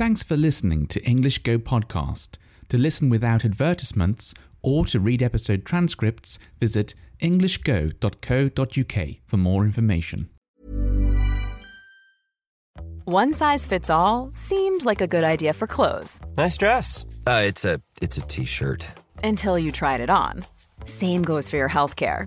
Thanks for listening to English Go Podcast. To listen without advertisements or to read episode transcripts, visit englishgo.co.uk for more information. One size fits all seemed like a good idea for clothes Nice dress. Uh, it's a it's a t-shirt. until you tried it on. Same goes for your healthcare.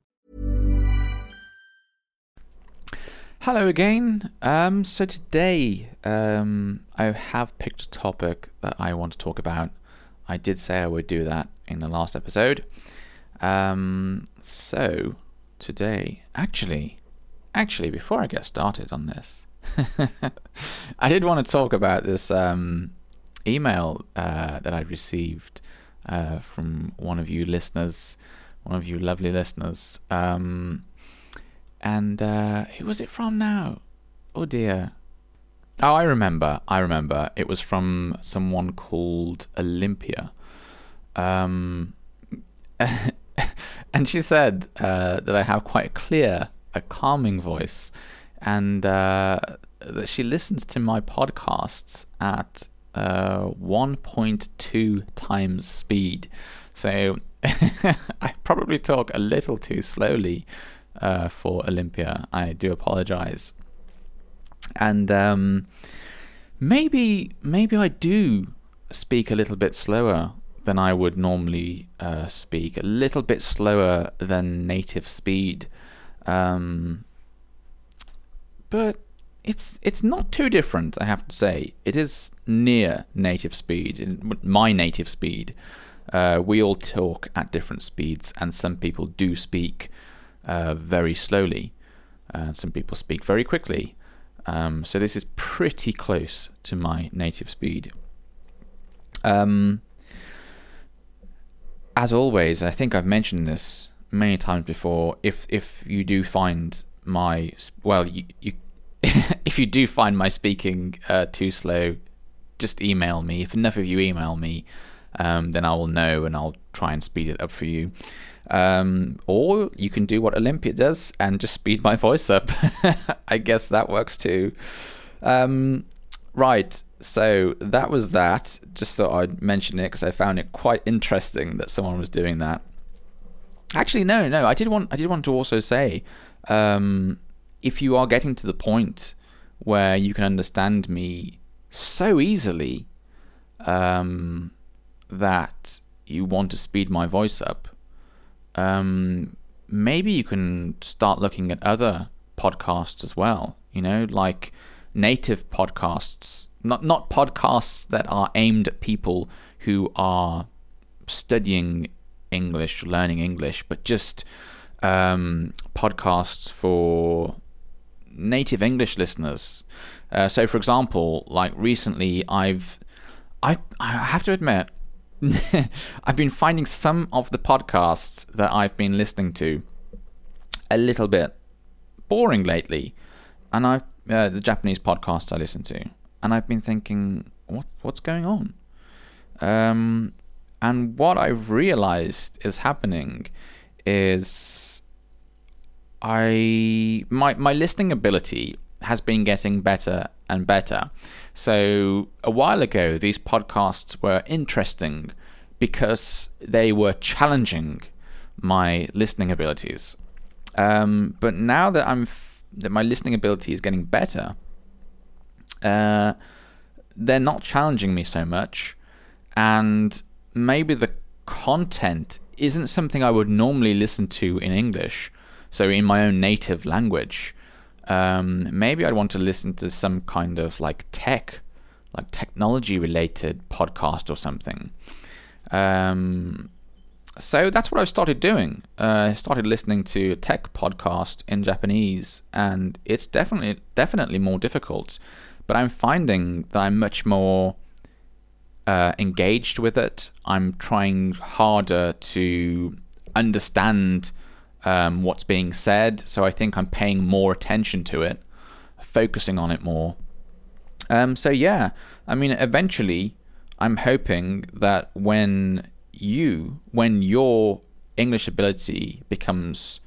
Hello again. Um, so today, um, I have picked a topic that I want to talk about. I did say I would do that in the last episode. Um, so today, actually, actually, before I get started on this, I did want to talk about this um, email uh, that I received uh, from one of you listeners, one of you lovely listeners. Um, and uh, who was it from now? Oh dear. Oh, I remember. I remember. It was from someone called Olympia. Um, and she said uh, that I have quite a clear, a calming voice, and uh, that she listens to my podcasts at uh, 1.2 times speed. So I probably talk a little too slowly uh, for Olympia. I do apologize. And um, maybe maybe I do speak a little bit slower than I would normally uh, speak, a little bit slower than native speed. Um, but it's it's not too different, I have to say. It is near native speed, my native speed. Uh, we all talk at different speeds, and some people do speak uh, very slowly. Uh, some people speak very quickly. Um, so this is pretty close to my native speed. Um, as always, I think I've mentioned this many times before. If if you do find my well, you, you if you do find my speaking uh, too slow, just email me. If enough of you email me, um, then I will know and I'll try and speed it up for you. Um, or you can do what Olympia does and just speed my voice up. I guess that works too. Um, right, so that was that. Just thought I'd mention it because I found it quite interesting that someone was doing that. Actually, no, no. I did want. I did want to also say, um, if you are getting to the point where you can understand me so easily um, that you want to speed my voice up, um, maybe you can start looking at other podcasts as well. You know, like native podcasts, not not podcasts that are aimed at people who are studying English, learning English, but just um, podcasts for native English listeners. Uh, so, for example, like recently, I've I I have to admit I've been finding some of the podcasts that I've been listening to a little bit boring lately, and I uh, the Japanese podcasts I listen to, and I've been thinking, what what's going on? Um, and what I've realized is happening is I my my listening ability has been getting better and better. So a while ago, these podcasts were interesting because they were challenging my listening abilities. Um, but now that I'm f- that my listening ability is getting better, uh, they're not challenging me so much, and maybe the content isn't something I would normally listen to in English, so in my own native language. Um, maybe I'd want to listen to some kind of like tech, like technology related podcast or something. Um, so that's what I've started doing. Uh, I started listening to a tech podcast in Japanese, and it's definitely definitely more difficult. But I'm finding that I'm much more uh, engaged with it. I'm trying harder to understand um, what's being said, so I think I'm paying more attention to it, focusing on it more. Um, so yeah, I mean, eventually, I'm hoping that when you, when your English ability becomes,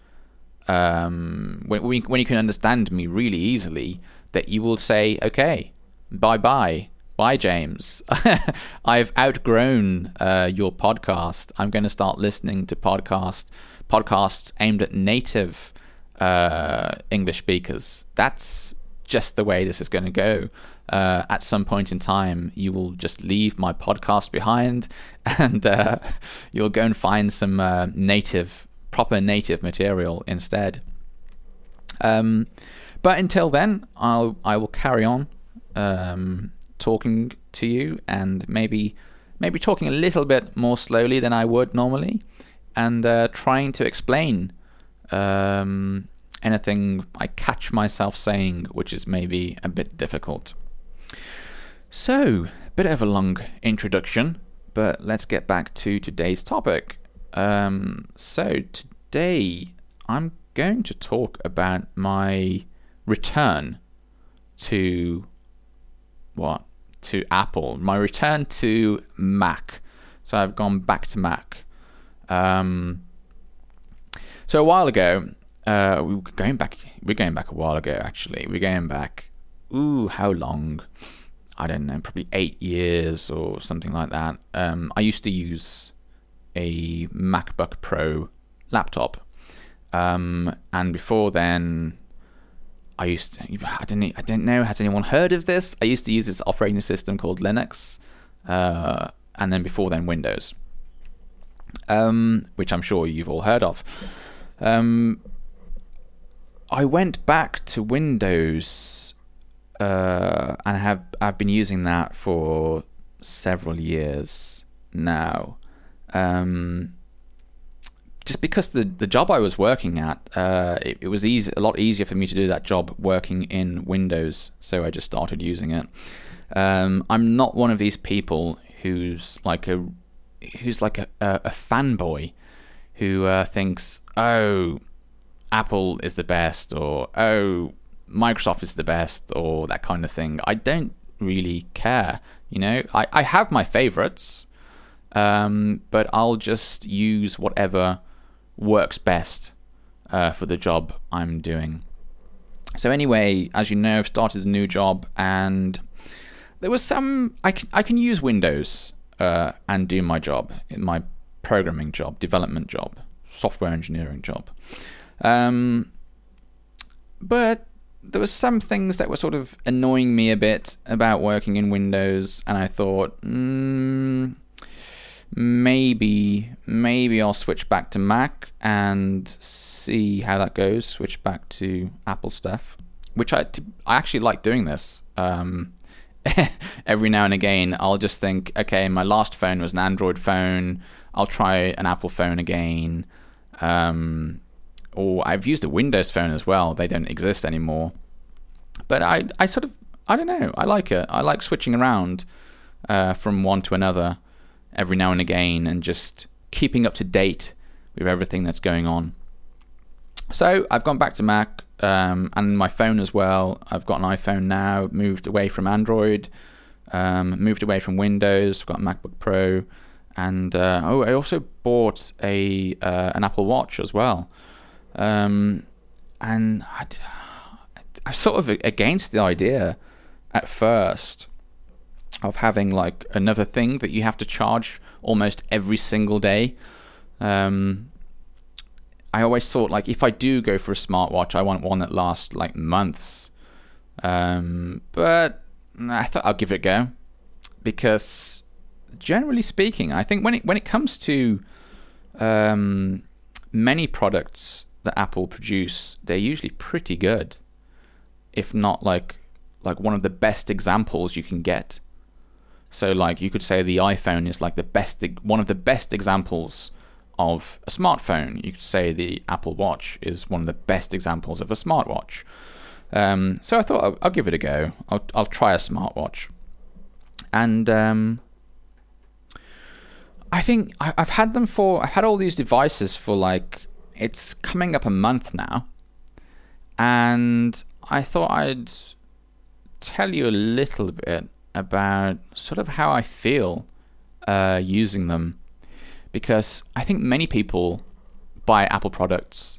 um, when when you can understand me really easily, that you will say, okay, bye bye. Bye, James. I've outgrown uh, your podcast. I'm going to start listening to podcast podcasts aimed at native uh, English speakers. That's just the way this is going to go. Uh, at some point in time, you will just leave my podcast behind, and uh, you'll go and find some uh, native, proper native material instead. Um, but until then, I'll I will carry on um, talking to you, and maybe maybe talking a little bit more slowly than I would normally, and uh, trying to explain um, anything I catch myself saying, which is maybe a bit difficult. So, a bit of a long introduction, but let's get back to today's topic. Um, so, today I'm going to talk about my return to what? To Apple. My return to Mac. So, I've gone back to Mac. Um, so, a while ago, uh, we were going back. We're going back a while ago, actually. We're going back. Ooh, how long? I don't know, probably eight years or something like that. Um, I used to use a MacBook Pro laptop, um, and before then, I used to, I didn't I didn't know has anyone heard of this? I used to use this operating system called Linux, uh, and then before then Windows, um, which I'm sure you've all heard of. Um, I went back to Windows uh, and have I've been using that for several years now. Um, just because the the job I was working at, uh, it, it, was easy, a lot easier for me to do that job working in Windows, so I just started using it. Um, I'm not one of these people who's like a who's like a, a, fanboy who uh, thinks, oh, Apple is the best, or oh, Microsoft is the best, or that kind of thing. I don't really care. You know, I, I have my favorites, um, but I'll just use whatever works best uh, for the job I'm doing. So anyway, as you know, I've started a new job, and there was some I can I can use Windows uh, and do my job, in my programming job, development job, software engineering job. Um, but there were some things that were sort of annoying me a bit about working in Windows, and I thought, mm, maybe, maybe I'll switch back to Mac and see how that goes. Switch back to Apple stuff, which I, I actually like doing this. Um, every now and again, I'll just think, okay, my last phone was an Android phone. I'll try an Apple phone again. Um, or I've used a Windows phone as well. They don't exist anymore. But I, I sort of, I don't know. I like it. I like switching around uh, from one to another every now and again, and just keeping up to date with everything that's going on. So I've gone back to Mac. Um, and my phone as well. I've got an iPhone now. Moved away from Android. Um, moved away from Windows. I've got a MacBook Pro, and uh, oh, I also bought a uh, an Apple Watch as well. Um, and I, I'm sort of against the idea at first of having like another thing that you have to charge almost every single day. Um, I always thought like if I do go for a smartwatch, I want one that lasts like months. Um, but I thought I'll give it a go because generally speaking, I think when it when it comes to um, many products that Apple produce, they're usually pretty good, if not like like one of the best examples you can get. So like you could say the iPhone is like the best one of the best examples of a smartphone. You could say the Apple Watch is one of the best examples of a smartwatch. Um, so I thought I'll, I'll, give it a go. I'll I'll try a smartwatch, and um, I think I, have had them for I've had all these devices for like it's coming up a month now, and I thought I'd tell you a little bit about sort of how I feel uh, using them because I think many people buy Apple products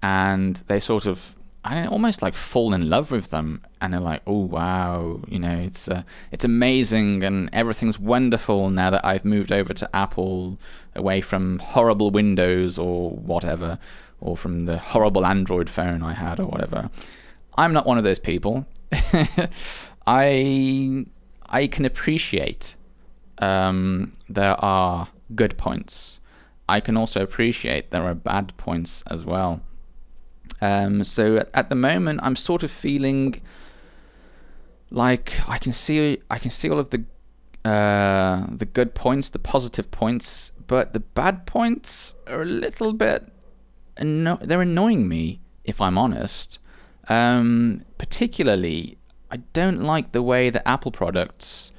and they sort of I don't know, almost like fall in love with them and they're like, oh wow, you know, it's uh, it's amazing and everything's wonderful now that I've moved over to Apple away from horrible Windows or whatever or from the horrible Android phone I had or whatever. I'm not one of those people. I I can appreciate um, there are good points. I can also appreciate there are bad points as well. Um, so at, the moment, I'm sort of feeling like I can see I can see all of the uh, the good points, the positive points, but the bad points are a little bit anno- they're annoying me if I'm honest. Um, particularly, I don't like the way that Apple products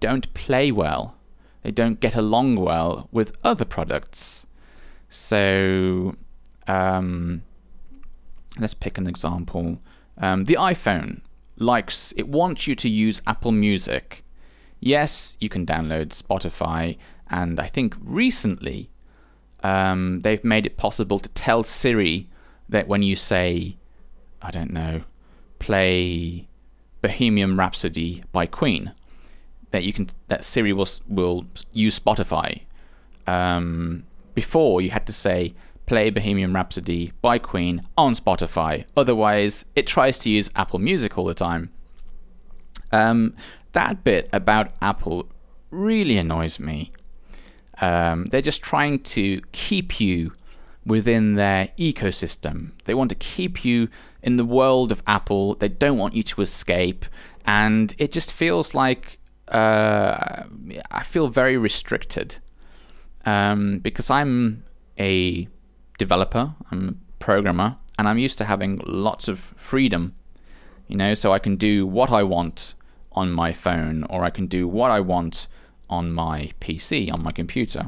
don't play well. They don't get along well with other products. So, um, let's pick an example. Um, the iPhone likes it wants you to use Apple Music. Yes, you can download Spotify, and I think recently um, they've made it possible to tell Siri that when you say I don't know, play Bohemian Rhapsody by Queen. That you can that Siri will will use Spotify. Um, before you had to say play Bohemian Rhapsody by Queen on Spotify. Otherwise, it tries to use Apple Music all the time. Um, that bit about Apple really annoys me. Um, they're just trying to keep you within their ecosystem. They want to keep you in the world of Apple. They don't want you to escape, and it just feels like uh, I feel very restricted um, because I'm a developer, I'm a programmer, and I'm used to having lots of freedom. You know, so I can do what I want on my phone, or I can do what I want on my PC, on my computer.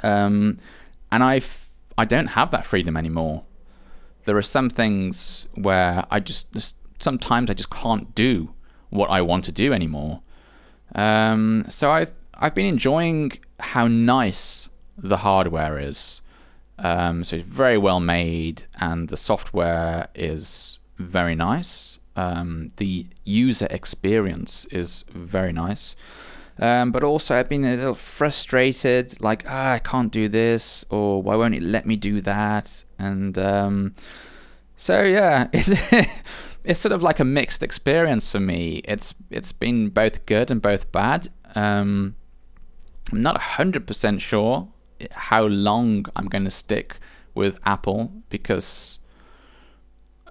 Um, and I've I don't have that freedom anymore there are some things where I just, just sometimes I just can't do what I want to do anymore. Um, so I've I've been enjoying how nice the hardware is. Um, so it's very well made, and the software is very nice. Um, the user experience is very nice. Um, but also, I've been a little frustrated, like, ah, I can't do this, or why won't it let me do that? And um, so, yeah, it's, it's sort of like a mixed experience for me. It's it's been both good and both bad. Um, I'm not hundred percent sure how long I'm going to stick with Apple because,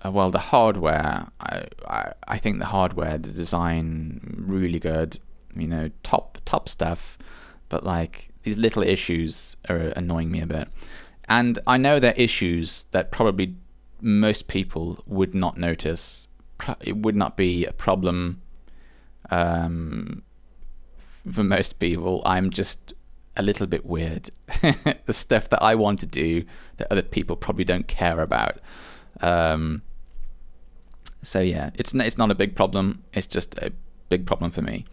uh, well, the hardware. I, I I think the hardware, the design, really good you know, top top stuff, but like these little issues are annoying me a bit. And I know they're issues that probably most people would not notice. It would not be a problem um, for most people. I'm just a little bit weird. the stuff that I want to do that other people probably don't care about. Um, so yeah, it's it's not a big problem. It's just a big problem for me.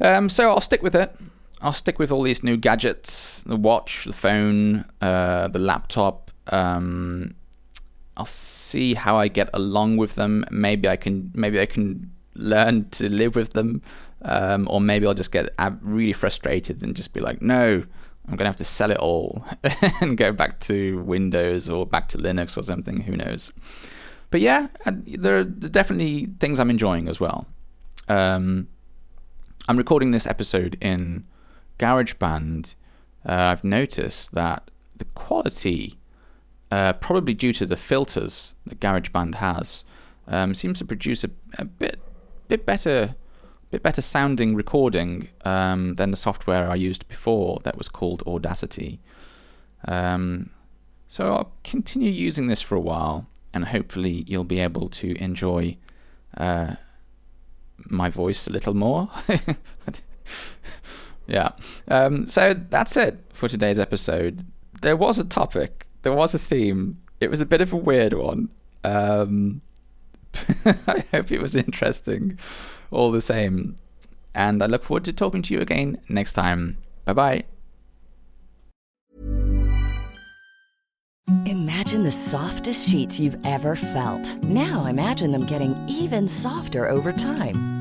Um, so I'll stick with it. I'll stick with all these new gadgets: the watch, the phone, uh, the laptop. Um, I'll see how I get along with them. Maybe I can maybe I can learn to live with them, um, or maybe I'll just get really frustrated and just be like, no, I'm gonna have to sell it all and go back to Windows or back to Linux or something. Who knows? But yeah, there are definitely things I'm enjoying as well. Um, I'm recording this episode in GarageBand. Uh, I've noticed that the quality uh, probably due to the filters that GarageBand has, um, seems to produce a, a, bit bit better bit better sounding recording um, than the software I used before that was called Audacity. Um, so I'll continue using this for a while, and hopefully you'll be able to enjoy uh, my voice a little more. yeah. Um, so that's it for today's episode. There was a topic there was a theme. It was a bit of a weird one. Um, I hope it was interesting all the same. And I look forward to talking to you again next time. Bye bye. Imagine the softest sheets you've ever felt. Now imagine them getting even softer over time.